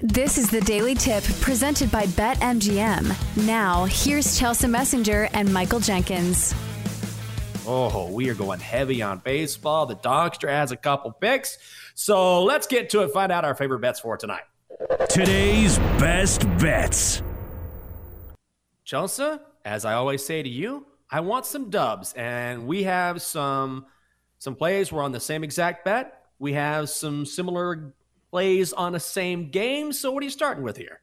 This is the Daily Tip presented by BetMGM. Now, here's Chelsea Messenger and Michael Jenkins. Oh, we are going heavy on baseball. The Donkster has a couple picks. So let's get to it, find out our favorite bets for tonight. Today's best bets. Chelsea, as I always say to you, I want some dubs. And we have some some plays. We're on the same exact bet. We have some similar plays on the same game. So what are you starting with here?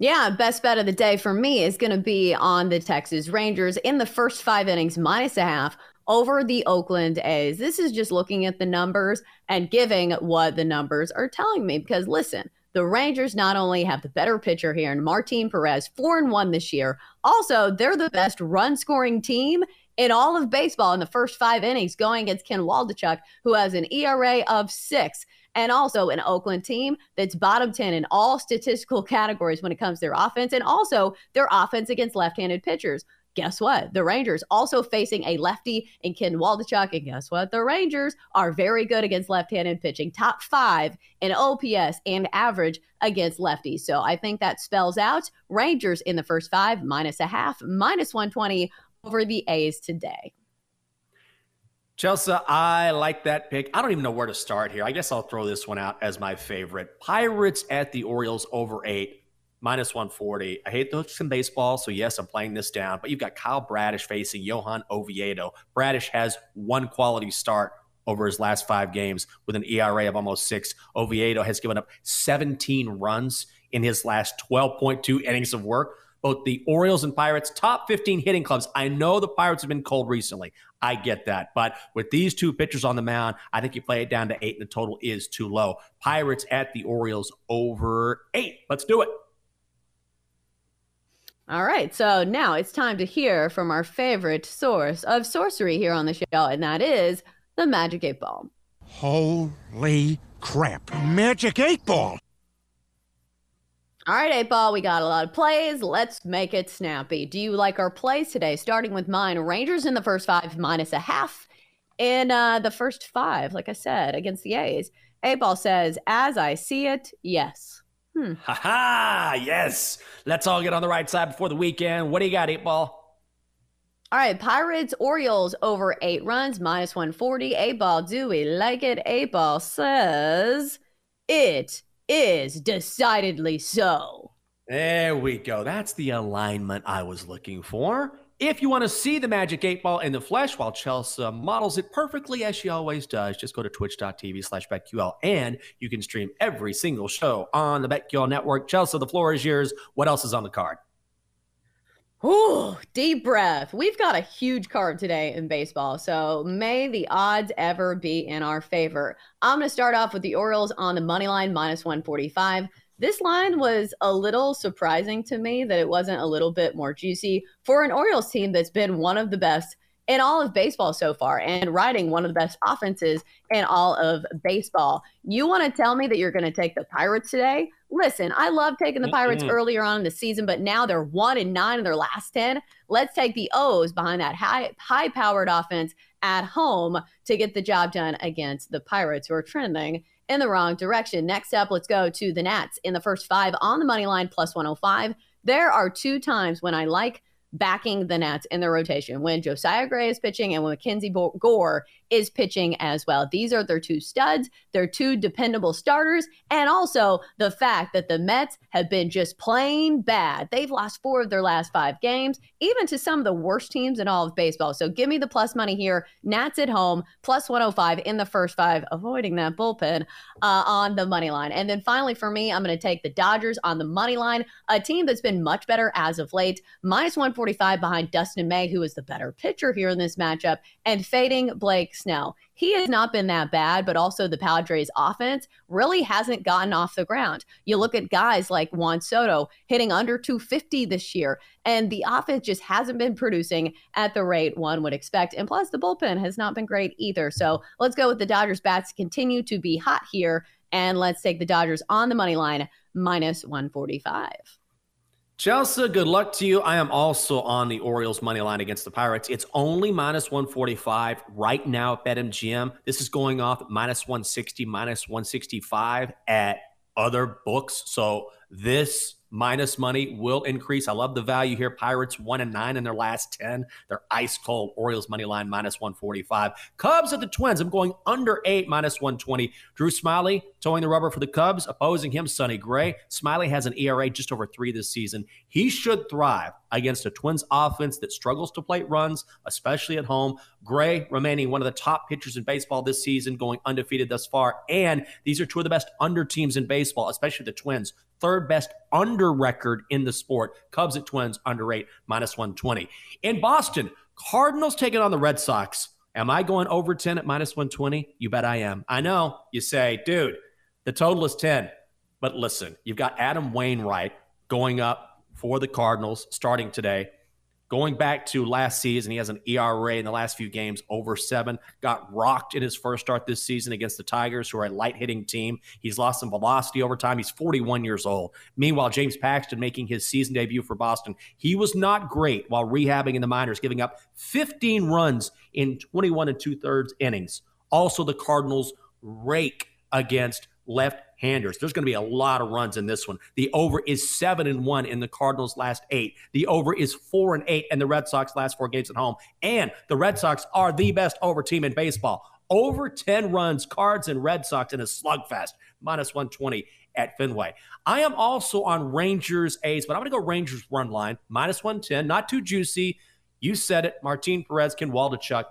Yeah, best bet of the day for me is going to be on the Texas Rangers in the first five innings, minus a half over the Oakland A's. This is just looking at the numbers and giving what the numbers are telling me. Because listen, the Rangers not only have the better pitcher here in Martin Perez, four and one this year, also they're the best run scoring team in all of baseball in the first five innings, going against Ken Waldichuk, who has an ERA of six and also an Oakland team that's bottom 10 in all statistical categories when it comes to their offense and also their offense against left handed pitchers. Guess what? The Rangers also facing a lefty in Ken Waldichuk. And guess what? The Rangers are very good against left handed pitching, top five in OPS and average against lefties. So I think that spells out Rangers in the first five, minus a half, minus 120 over the A's today. Chelsea, I like that pick. I don't even know where to start here. I guess I'll throw this one out as my favorite. Pirates at the Orioles over eight, minus 140. I hate the hooks in baseball, so yes, I'm playing this down. But you've got Kyle Bradish facing Johan Oviedo. Bradish has one quality start over his last five games with an ERA of almost six. Oviedo has given up 17 runs in his last 12.2 innings of work both the Orioles and Pirates, top 15 hitting clubs. I know the Pirates have been cold recently. I get that. But with these two pitchers on the mound, I think you play it down to eight, and the total is too low. Pirates at the Orioles over eight. Let's do it. All right, so now it's time to hear from our favorite source of sorcery here on the show, and that is the Magic 8 Ball. Holy crap. Magic 8 Ball! All right, eight ball, we got a lot of plays. Let's make it snappy. Do you like our plays today? Starting with mine, Rangers in the first five, minus a half. In uh, the first five, like I said, against the A's. Eight ball says, as I see it, yes. Hmm. Ha ha, yes. Let's all get on the right side before the weekend. What do you got, eight ball? All right, Pirates, Orioles over eight runs, minus 140. Eight ball, do we like it? Eight ball says, it is decidedly so. There we go. That's the alignment I was looking for. If you want to see the Magic 8 Ball in the flesh while Chelsea models it perfectly as she always does, just go to twitch.tv slash BetQL and you can stream every single show on the BetQL network. Chelsea, the floor is yours. What else is on the card? Ooh, deep breath. We've got a huge card today in baseball, so may the odds ever be in our favor. I'm going to start off with the Orioles on the money line, minus 145. This line was a little surprising to me that it wasn't a little bit more juicy for an Orioles team that's been one of the best in all of baseball so far and riding one of the best offenses in all of baseball. You want to tell me that you're going to take the Pirates today? Listen, I love taking the Pirates mm-hmm. earlier on in the season, but now they're one and nine in their last 10. Let's take the O's behind that high high powered offense at home to get the job done against the Pirates who are trending in the wrong direction. Next up, let's go to the Nats in the first five on the money line plus 105. There are two times when I like backing the Nats in their rotation. When Josiah Gray is pitching and when Mackenzie Gore is pitching as well. These are their two studs, their two dependable starters, and also the fact that the Mets have been just plain bad. They've lost four of their last five games, even to some of the worst teams in all of baseball. So give me the plus money here. Nats at home, plus 105 in the first five, avoiding that bullpen uh, on the money line. And then finally, for me, I'm going to take the Dodgers on the money line, a team that's been much better as of late, minus 145 behind Dustin May, who is the better pitcher here in this matchup, and fading Blake Snell. He has not been that bad, but also the Padres offense really hasn't gotten off the ground. You look at guys like Juan Soto hitting under 250 this year, and the offense just hasn't been producing at the rate one would expect. And plus, the bullpen has not been great either. So let's go with the Dodgers bats continue to be hot here. And let's take the Dodgers on the money line minus 145. Chelsea, good luck to you. I am also on the Orioles money line against the Pirates. It's only minus 145 right now at BetMGM. This is going off minus 160, minus 165 at other books. So this minus money will increase. I love the value here. Pirates one and nine in their last 10. They're ice cold. Orioles money line minus 145. Cubs at the Twins. I'm going under eight minus 120. Drew Smyly toeing the rubber for the Cubs, opposing him, Sonny Gray. Smyly has an ERA just over three this season. He should thrive against a Twins offense that struggles to plate runs, especially at home. Gray remaining one of the top pitchers in baseball this season, going undefeated thus far. And these are two of the best under teams in baseball, especially the Twins third best under record in the sport. Cubs at Twins under eight, minus 120. In Boston, Cardinals taking on the Red Sox. Am I going over 10 at minus 120? You bet I am. I know you say, dude, the total is 10. But listen, you've got Adam Wainwright going up for the Cardinals starting today. Going back to last season, he has an ERA in the last few games over seven. Got rocked in his first start this season against the Tigers, who are a light hitting team. He's lost some velocity over time. He's 41 years old. Meanwhile, James Paxton making his season debut for Boston. He was not great while rehabbing in the minors, giving up 15 runs in 21 and two thirds innings. Also, the Cardinals rake against left handers. There's going to be a lot of runs in this one. The over is seven and one in the Cardinals' last eight. The over is four and eight in the Red Sox last four games at home. And the Red Sox are the best over team in baseball. Over 10 runs, Cards and Red Sox in a slugfest, minus 120 at Fenway. I am also on Rangers A's, but I'm going to go Rangers run line, minus 110. Not too juicy. You said it. Martin Perez, Ken Waldichuk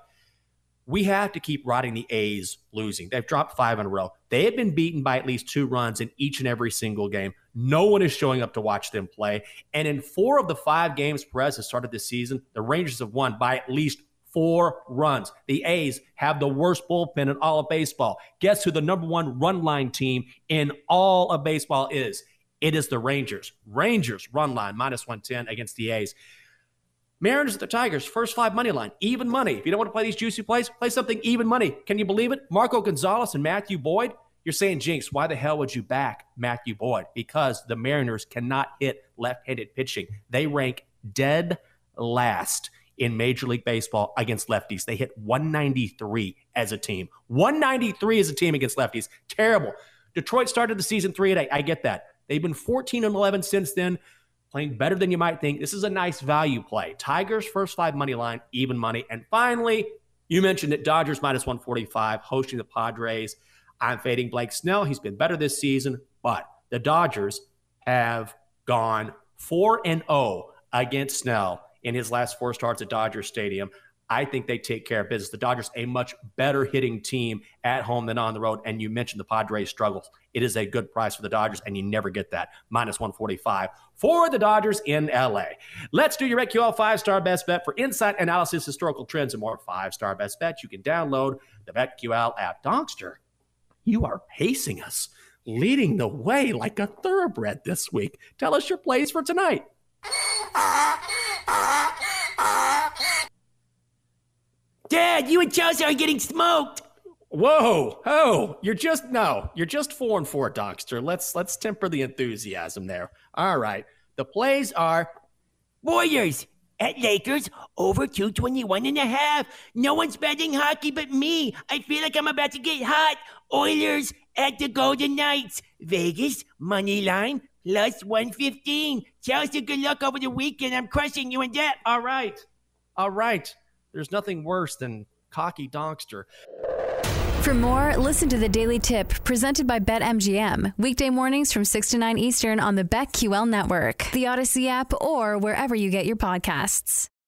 we have to keep riding the A's losing. They've dropped five in a row. They have been beaten by at least two runs in each and every single game. No one is showing up to watch them play. And in four of the five games Perez has started this season, the Rangers have won by at least four runs. The A's have the worst bullpen in all of baseball. Guess who the number one run line team in all of baseball is? It is the Rangers. Rangers run line minus 110 against the A's. Mariners at the Tigers, first five money line, even money. If you don't want to play these juicy plays, play something even money. Can you believe it? Marco Gonzalez and Matthew Boyd. You're saying, Jenks, why the hell would you back Matthew Boyd? Because the Mariners cannot hit left handed pitching. They rank dead last in Major League Baseball against lefties. They hit 193 as a team. 193 as a team against lefties. Terrible. Detroit started the season 3 and 8. I get that. They've been 14 and 11 since then playing better than you might think. This is a nice value play. Tigers first five money line, even money. And finally, you mentioned it Dodgers minus 145, hosting the Padres. I'm fading Blake Snell. He's been better this season, but the Dodgers have gone 4 and 0 against Snell in his last four starts at Dodger Stadium. I think they take care of business. The Dodgers, a much better hitting team at home than on the road. And you mentioned the Padres struggles. It is a good price for the Dodgers, and you never get that. Minus 145 for the Dodgers in LA. Let's do your BetQL five star best bet for insight analysis, historical trends, and more five star best bets. You can download the BetQL app. Donkster, you are pacing us, leading the way like a thoroughbred this week. Tell us your plays for tonight. Dad, you and Chelsea are getting smoked. Whoa, oh, you're just no, you're just four and four, Donkster. Let's let's temper the enthusiasm there. All right. The plays are Warriors at Lakers over 221 and a half. No one's betting hockey but me. I feel like I'm about to get hot. Oilers at the Golden Knights. Vegas money line plus 115. Chelsea, good luck over the weekend. I'm crushing you in debt. All right. All right. There's nothing worse than cocky donkster. For more, listen to the Daily Tip presented by BetMGM. Weekday mornings from 6 to 9 Eastern on the BetQL network, the Audacy app, or wherever you get your podcasts.